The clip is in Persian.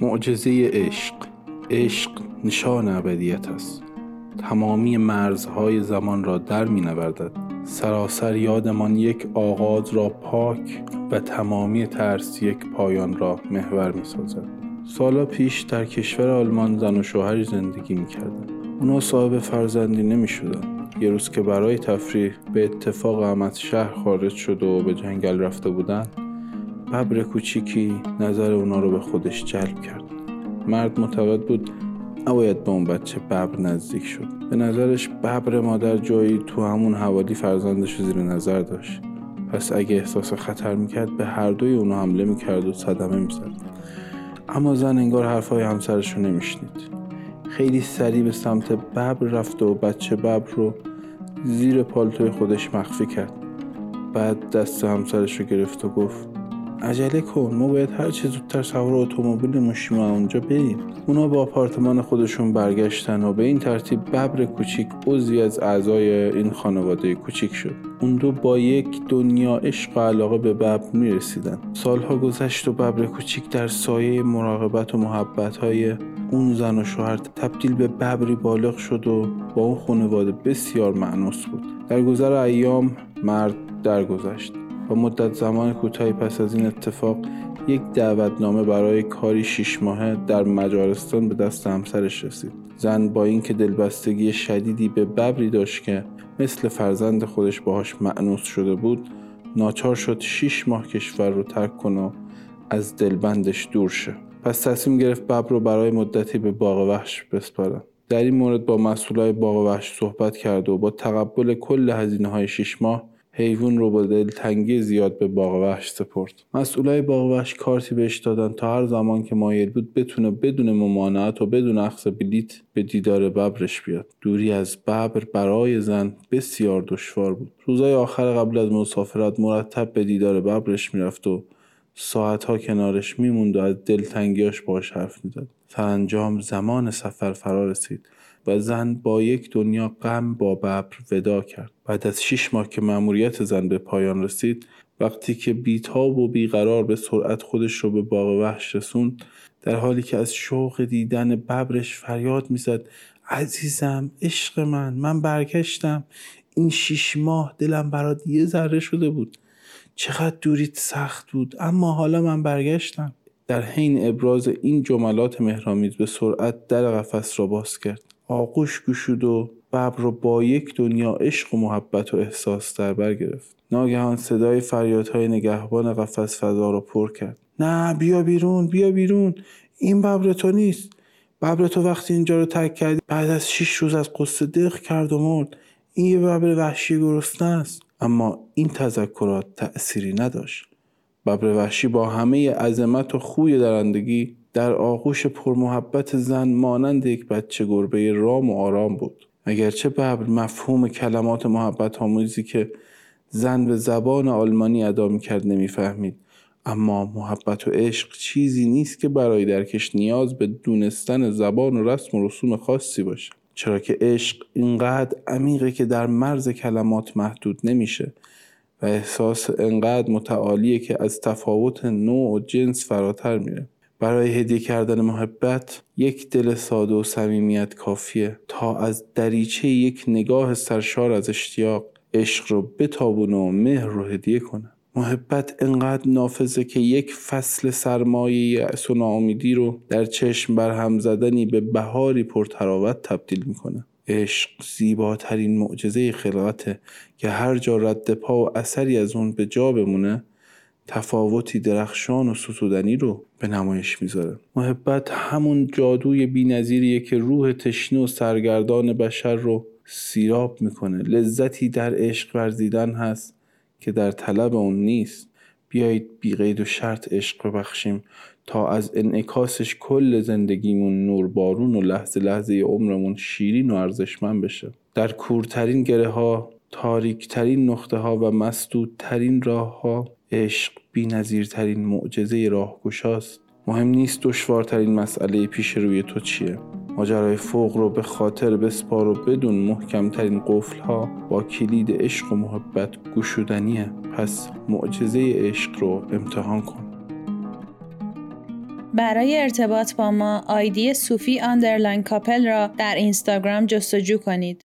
معجزه عشق عشق نشان ابدیت است تمامی مرزهای زمان را در می نوردد سراسر یادمان یک آغاز را پاک و تمامی ترس یک پایان را محور می سازد سالا پیش در کشور آلمان زن و شوهری زندگی می کردن. اونا صاحب فرزندی نمی شدن. یه روز که برای تفریح به اتفاق هم شهر خارج شده و به جنگل رفته بودن ببر کوچیکی نظر اونا رو به خودش جلب کرد. مرد معتقد بود نباید به اون بچه ببر نزدیک شد. به نظرش ببر مادر جایی تو همون حوالی فرزندش زیر نظر داشت. پس اگه احساس خطر می‌کرد به هر دوی اونو حمله می‌کرد و صدمه می‌زد. اما زن انگار حرفهای همسرش رو نمیشنید. خیلی سریع به سمت ببر رفت و بچه ببر رو زیر پالتوی خودش مخفی کرد. بعد دست همسرش رو گرفت و گفت عجله کن. ما باید هر چه زودتر سوار اتومبیل مشیم و اونجا بریم. اونا با آپارتمان خودشون برگشتن و به این ترتیب ببر کوچیک عضوی از اعضای این خانواده کوچیک شد. اون دو با یک دنیا عشق و علاقه به ببر می‌رسیدن. سالها گذشت و ببر کوچیک در سایه مراقبت و محبت های اون زن و شوهر تبدیل به ببری بالغ شد و با اون خانواده بسیار معنوس بود. در گذر ایام مرد درگذشت. با مدت زمان کوتاهی پس از این اتفاق یک دعوتنامه برای کاری شیش ماهه در مجارستان به دست همسرش رسید. زن با اینکه دلبستگی شدیدی به ببری داشت که مثل فرزند خودش باهاش معنوس شده بود ناچار شد شیش ماه کشور رو ترک کنه و از دلبندش دور شه. پس تصمیم گرفت ببر رو برای مدتی به باغ وحش بسپاره در این مورد با مسئولای باغ وحش صحبت کرد و با تقبل کل هزینه های شیش ماه حیوان رو با دلتنگی زیاد به باغ وحش سپرد. مسئولای باغ وحش کارتی بهش دادن تا هر زمان که مایل بود بتونه بدون ممانعت و بدون اخذ بلیت به دیدار ببرش بیاد. دوری از ببر برای زن بسیار دشوار بود. روزای آخر قبل از مسافرت مرتب به دیدار ببرش می‌رفت و ساعتها کنارش میموند و از دلتنگیاش باش حرف می‌زد. سرانجام زمان سفر فرا رسید و زن با یک دنیا غم با ببر ودا کرد. بعد از شیش ماه که مأموریت زن به پایان رسید وقتی که بیتاب و بیقرار به سرعت خودش رو به باغ وحش رسوند در حالی که از شوق دیدن ببرش فریاد می‌زد عزیزم عشق من من برگشتم. این شیش ماه دلم برات یه ذره شده بود. چقدر دوریت سخت بود اما حالا من برگشتم. در حین ابراز این جملات مهرامیز به سرعت در قفس را باز کرد. آغوش گشود و ببر را با یک دنیا عشق و محبت و احساس در بر گرفت. ناگهان صدای فریادهای نگهبان قفس فضا را پر کرد. نه بیا بیرون بیا بیرون. این ببر تو نیست. ببر تو وقتی اینجا رو ترک کردی بعد از شیش روز از قصه دق کرد و مرد. این یه ببر وحشی گرسنه است. اما این تذکرات تأثیری نداشت. ببر وحشی با همه عظمت و خوی درندگی در آغوش پرمحبت زن مانند یک بچه گربه رام و آرام بود. اگرچه ببر مفهوم کلمات محبت آموزی که زن به زبان آلمانی ادا می‌کرد نمی‌فهمید اما محبت و عشق چیزی نیست که برای درکش نیاز به دونستن زبان و رسم و رسوم خاصی باشه. چرا که عشق اینقدر عمیقه که در مرز کلمات محدود نمیشه. و احساس انقدر متعالیه که از تفاوت نوع و جنس فراتر میره. برای هدیه کردن محبت یک دل ساده و صمیمیت کافیه. تا از دریچه یک نگاه سرشار از اشتیاق عشق رو بتابونه و مهر رو هدیه کنه. محبت انقدر نافذه که یک فصل سرمایه ناامیدی رو در چشم برهم زدنی به بهاری پرتراوت تبدیل می‌کنه. عشق زیباترین معجزه خلقته که هر جا رد پا و اثری از اون به جا بمونه تفاوتی درخشان و ستودنی رو به نمایش می‌ذاره. محبت همون جادوی بینظیریه که روح تشنه و سرگردان بشر رو سیراب می‌کنه. لذتی در عشق ورزیدن هست که در طلب اون نیست. بیایید بیقید و شرط عشق ببخشیم تا از انعکاسش کل زندگیمون نور بارون و لحظه لحظه عمرمون شیرین و ارزشمند بشه. در کورترین گره ها تاریکترین نقطه ها و مسدودترین راه ها عشق بی نظیرترین معجزه راهگشاست. مهم نیست دشوارترین مسئله پیش روی تو چیه. ماجرای فوق رو به خاطر بسپار و بدون محکمترین قفل ها با کلید عشق و محبت گشودنیه پس معجزه عشق رو امتحان کن برای ارتباط با ما آیدی صوفی underline کاپل را در اینستاگرام جستجو کنید.